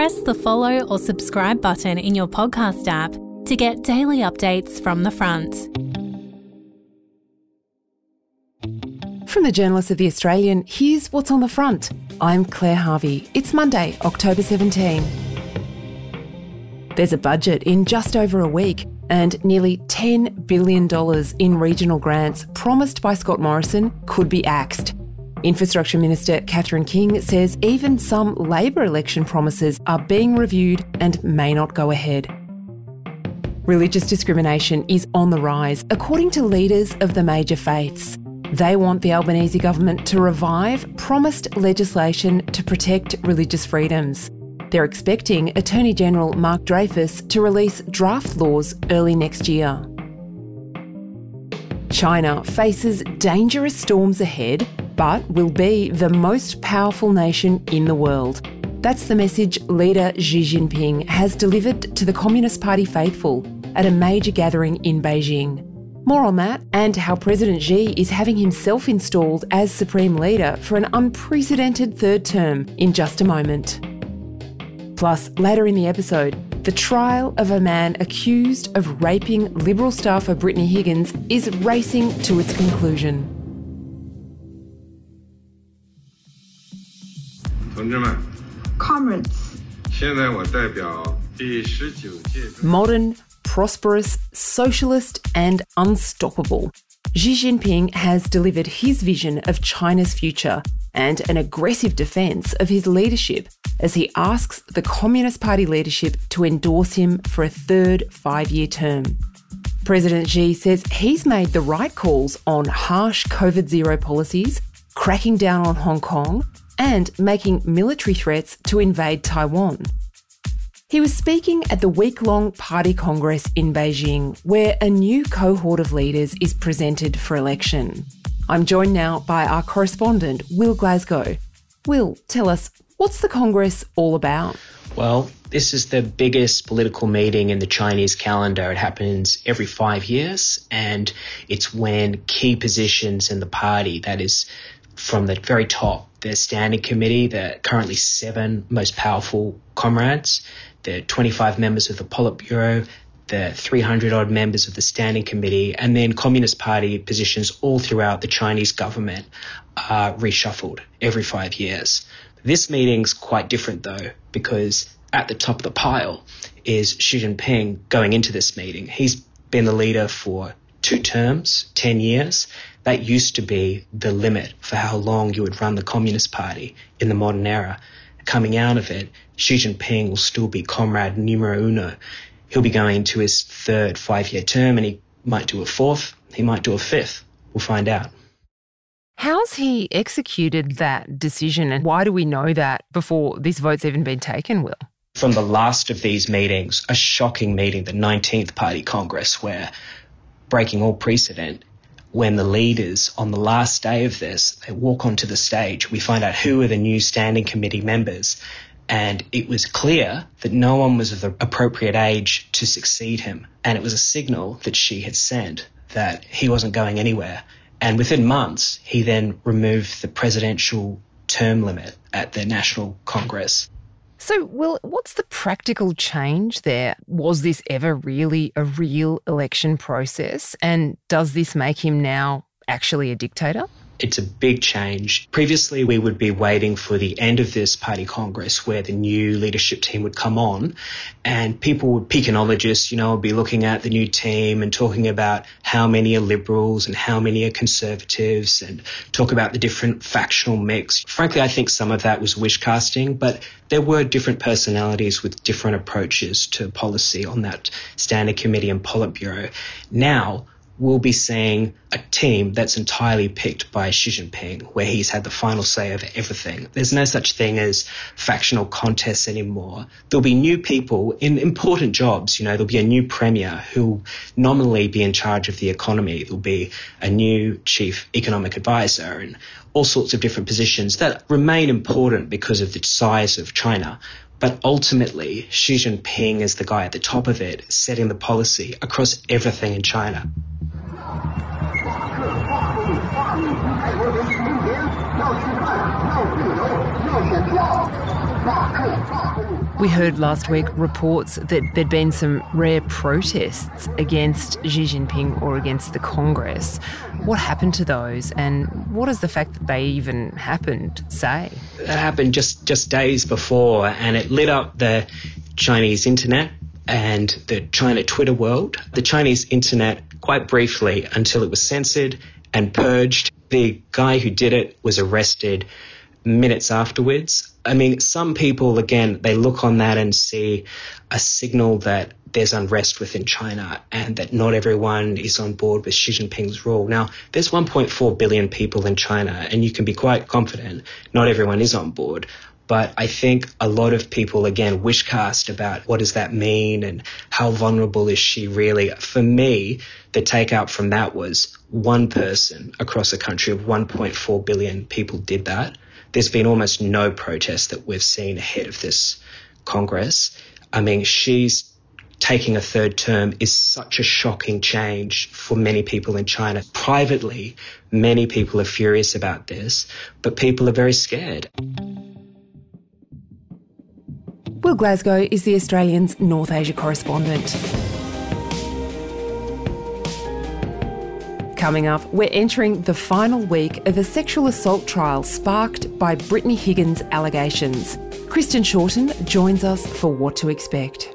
press the follow or subscribe button in your podcast app to get daily updates from the front. From the Journalists of the Australian, here's what's on the front. I'm Claire Harvey. It's Monday, October 17. There's a budget in just over a week and nearly $10 billion in regional grants promised by Scott Morrison could be axed. Infrastructure Minister Catherine King says even some Labor election promises are being reviewed and may not go ahead. Religious discrimination is on the rise, according to leaders of the major faiths. They want the Albanese government to revive promised legislation to protect religious freedoms. They're expecting Attorney General Mark Dreyfus to release draft laws early next year. China faces dangerous storms ahead, but will be the most powerful nation in the world. That's the message leader Xi Jinping has delivered to the Communist Party faithful at a major gathering in Beijing. More on that and how President Xi is having himself installed as Supreme Leader for an unprecedented third term in just a moment. Plus, later in the episode, the trial of a man accused of raping Liberal staffer Brittany Higgins is racing to its conclusion. Comrades, Modern, prosperous, socialist, and unstoppable. Xi Jinping has delivered his vision of China's future and an aggressive defence of his leadership as he asks the Communist Party leadership to endorse him for a third five year term. President Xi says he's made the right calls on harsh COVID zero policies, cracking down on Hong Kong, and making military threats to invade Taiwan. He was speaking at the week long party congress in Beijing, where a new cohort of leaders is presented for election. I'm joined now by our correspondent, Will Glasgow. Will, tell us, what's the Congress all about? Well, this is the biggest political meeting in the Chinese calendar. It happens every five years, and it's when key positions in the party, that is from the very top, the standing committee, the currently seven most powerful comrades, the 25 members of the Politburo, the 300 odd members of the Standing Committee, and then Communist Party positions all throughout the Chinese government are reshuffled every five years. This meeting's quite different though, because at the top of the pile is Xi Jinping going into this meeting. He's been the leader for two terms, 10 years. That used to be the limit for how long you would run the Communist Party in the modern era. Coming out of it, Xi Jinping will still be comrade numero uno he'll be going to his third five year term and he might do a fourth, he might do a fifth. We'll find out. How's he executed that decision and why do we know that before this vote's even been taken, Will? From the last of these meetings, a shocking meeting, the 19th Party Congress, where breaking all precedent, when the leaders on the last day of this, they walk onto the stage, we find out who are the new standing committee members and it was clear that no one was of the appropriate age to succeed him. And it was a signal that Xi had sent that he wasn't going anywhere. And within months, he then removed the presidential term limit at the National Congress. So, Will, what's the practical change there? Was this ever really a real election process? And does this make him now actually a dictator? It's a big change. Previously, we would be waiting for the end of this party congress where the new leadership team would come on and people would, you know, would be looking at the new team and talking about how many are liberals and how many are conservatives and talk about the different factional mix. Frankly, I think some of that was wish casting, but there were different personalities with different approaches to policy on that standing committee and Politburo. Now, we'll be seeing a team that's entirely picked by Xi Jinping, where he's had the final say over everything. There's no such thing as factional contests anymore. There'll be new people in important jobs. You know, there'll be a new premier who'll nominally be in charge of the economy. There'll be a new chief economic advisor and all sorts of different positions that remain important because of the size of China. But ultimately, Xi Jinping is the guy at the top of it, setting the policy across everything in China. We heard last week reports that there'd been some rare protests against Xi Jinping or against the Congress. What happened to those, and what does the fact that they even happened say? It happened just, just days before, and it lit up the Chinese internet and the China Twitter world. The Chinese internet, quite briefly, until it was censored and purged. The guy who did it was arrested minutes afterwards. I mean, some people, again, they look on that and see a signal that there's unrest within China and that not everyone is on board with Xi Jinping's rule. Now, there's 1.4 billion people in China, and you can be quite confident not everyone is on board. But I think a lot of people, again, wish cast about what does that mean and how vulnerable is Xi really. For me, the takeout from that was one person across a country of 1.4 billion people did that there's been almost no protest that we've seen ahead of this Congress. I mean, Xi's taking a third term is such a shocking change for many people in China. Privately, many people are furious about this, but people are very scared. Will Glasgow is the Australian's North Asia correspondent. Coming up, we're entering the final week of a sexual assault trial sparked by Brittany Higgins' allegations. Kristen Shorten joins us for what to expect.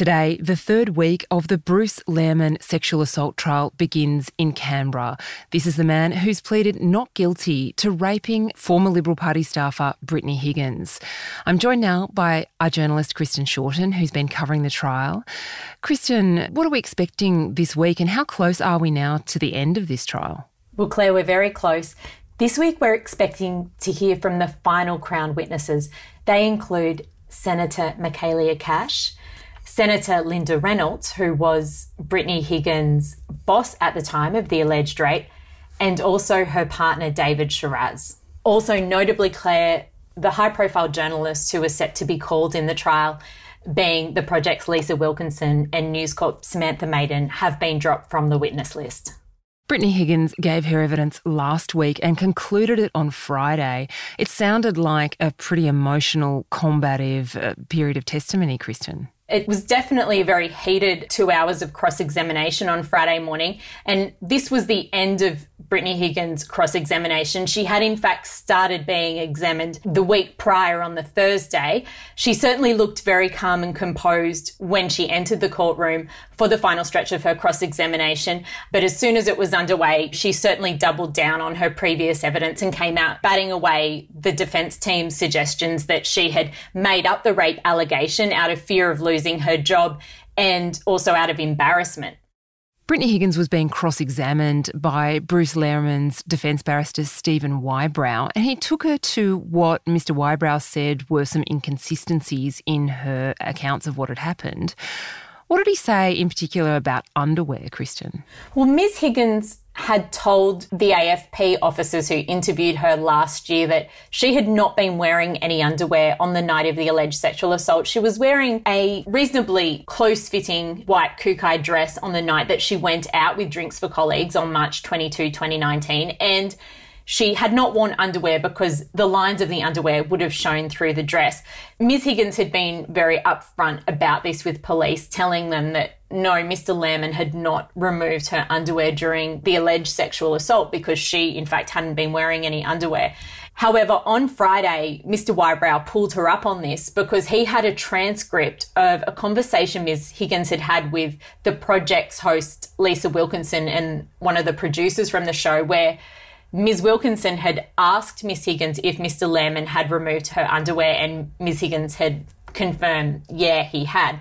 Today, the third week of the Bruce Lehrmann sexual assault trial begins in Canberra. This is the man who's pleaded not guilty to raping former Liberal Party staffer Brittany Higgins. I'm joined now by our journalist Kristen Shorten, who's been covering the trial. Kristen, what are we expecting this week, and how close are we now to the end of this trial? Well, Claire, we're very close. This week, we're expecting to hear from the final Crown witnesses. They include Senator Michaelia Cash, Senator Linda Reynolds, who was Brittany Higgins' boss at the time of the alleged rape, and also her partner David Sharaz. Also, notably, Claire, the high profile journalists who are set to be called in the trial, being the project's Lisa Wilkinson and News Corp Samantha Maiden, have been dropped from the witness list. Brittany Higgins gave her evidence last week and concluded it on Friday. It sounded like a pretty emotional, combative uh, period of testimony, Kristen. It was definitely a very heated two hours of cross examination on Friday morning. And this was the end of Brittany Higgins' cross examination. She had, in fact, started being examined the week prior on the Thursday. She certainly looked very calm and composed when she entered the courtroom for the final stretch of her cross examination. But as soon as it was underway, she certainly doubled down on her previous evidence and came out batting away the defense team's suggestions that she had made up the rape allegation out of fear of losing her job and also out of embarrassment. Brittany Higgins was being cross examined by Bruce Lehrmann's defence barrister Stephen Whybrow, and he took her to what Mr. Whybrow said were some inconsistencies in her accounts of what had happened. What did he say in particular about underwear, Kristen? Well, Ms. Higgins had told the AFP officers who interviewed her last year that she had not been wearing any underwear on the night of the alleged sexual assault. She was wearing a reasonably close fitting white kukai dress on the night that she went out with drinks for colleagues on March 22, 2019. And she had not worn underwear because the lines of the underwear would have shown through the dress. Ms. Higgins had been very upfront about this with police, telling them that no, Mr. Lehrmann had not removed her underwear during the alleged sexual assault because she, in fact, hadn't been wearing any underwear. However, on Friday, Mr. Whybrow pulled her up on this because he had a transcript of a conversation Ms. Higgins had had with the project's host, Lisa Wilkinson, and one of the producers from the show, where Ms. Wilkinson had asked Miss Higgins if Mr. Lehrmann had removed her underwear, and Ms. Higgins had confirmed, yeah, he had.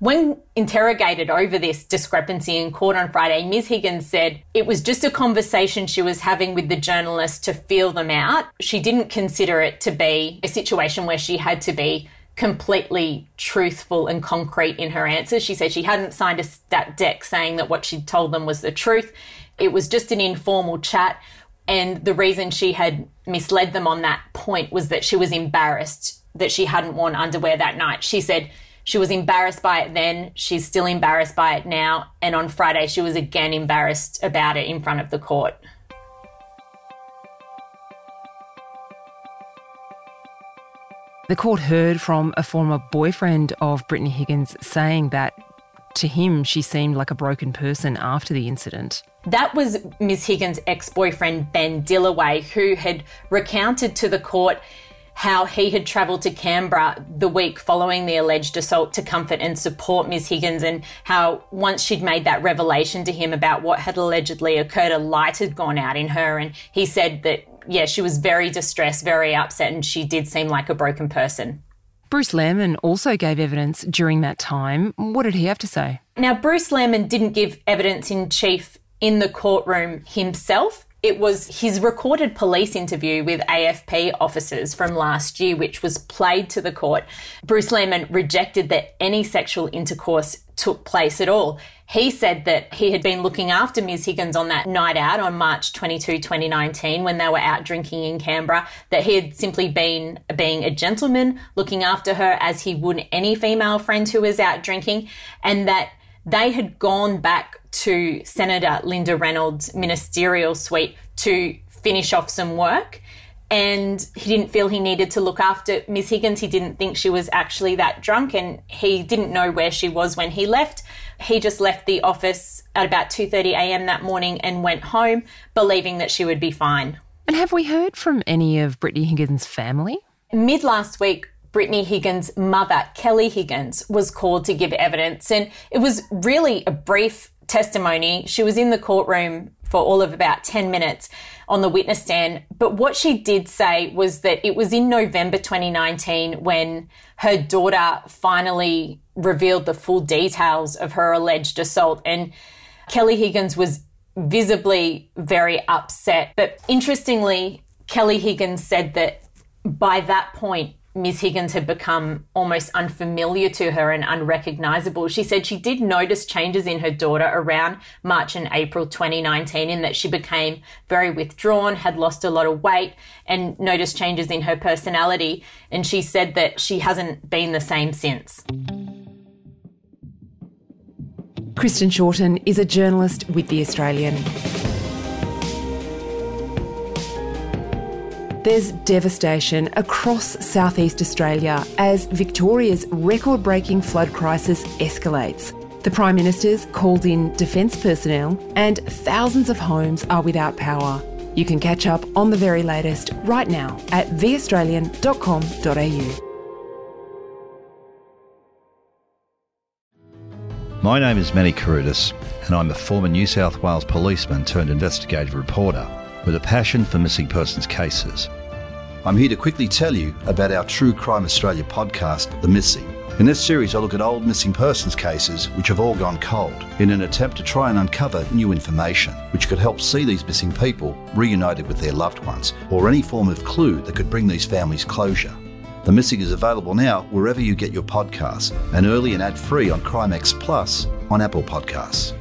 When interrogated over this discrepancy in court on Friday, Ms. Higgins said it was just a conversation she was having with the journalist to feel them out. She didn't consider it to be a situation where she had to be completely truthful and concrete in her answers. She said she hadn't signed a stat dec saying that what she'd told them was the truth. It was just an informal chat. And the reason she had misled them on that point was that she was embarrassed that she hadn't worn underwear that night. She said she was embarrassed by it then, she's still embarrassed by it now, and on Friday she was again embarrassed about it in front of the court. The court heard from a former boyfriend of Brittany Higgins saying that to him she seemed like a broken person after the incident. That was Ms. Higgins' ex boyfriend, Ben Dillaway, who had recounted to the court how he had travelled to Canberra the week following the alleged assault to comfort and support Ms. Higgins, and how once she'd made that revelation to him about what had allegedly occurred, a light had gone out in her. And he said that, yeah, she was very distressed, very upset, and she did seem like a broken person. Bruce Lehrmann also gave evidence during that time. What did he have to say? Now, Bruce Lehrmann didn't give evidence in chief in the courtroom himself. It was his recorded police interview with AFP officers from last year, which was played to the court. Bruce Lehrmann rejected that any sexual intercourse took place at all. He said that he had been looking after Ms. Higgins on that night out on March 22, 2019, when they were out drinking in Canberra, that he had simply been being a gentleman, looking after her as he would any female friend who was out drinking, and that they had gone back to Senator Linda Reynolds' ministerial suite to finish off some work. And he didn't feel he needed to look after Miss Higgins. He didn't think she was actually that drunk and he didn't know where she was when he left. He just left the office at about 2:30 a.m. that morning and went home believing that she would be fine. And have we heard from any of Brittany Higgins' family? Mid last week, Brittany Higgins' mother, Kelly Higgins, was called to give evidence and it was really a brief testimony. She was in the courtroom for all of about 10 minutes on the witness stand. But what she did say was that it was in November 2019 when her daughter finally revealed the full details of her alleged assault. And Kelly Higgins was visibly very upset. But interestingly, Kelly Higgins said that by that point, Ms. Higgins had become almost unfamiliar to her and unrecognizable. She said she did notice changes in her daughter around March and April 2019 in that she became very withdrawn, had lost a lot of weight, and noticed changes in her personality. And she said that she hasn't been the same since. Kristen Shorten is a journalist with The Australian. There's devastation across southeast Australia as Victoria's record breaking flood crisis escalates. The Prime Minister's called in defence personnel, and thousands of homes are without power. You can catch up on the very latest right now at theaustralian.com.au. My name is Manny Carudis, and I'm a former New South Wales policeman turned investigative reporter with a passion for missing persons cases. I'm here to quickly tell you about our True Crime Australia podcast, The Missing. In this series, I look at old missing persons cases which have all gone cold in an attempt to try and uncover new information which could help see these missing people reunited with their loved ones or any form of clue that could bring these families closure. The Missing is available now wherever you get your podcasts and early and ad free on Crimex Plus on Apple Podcasts.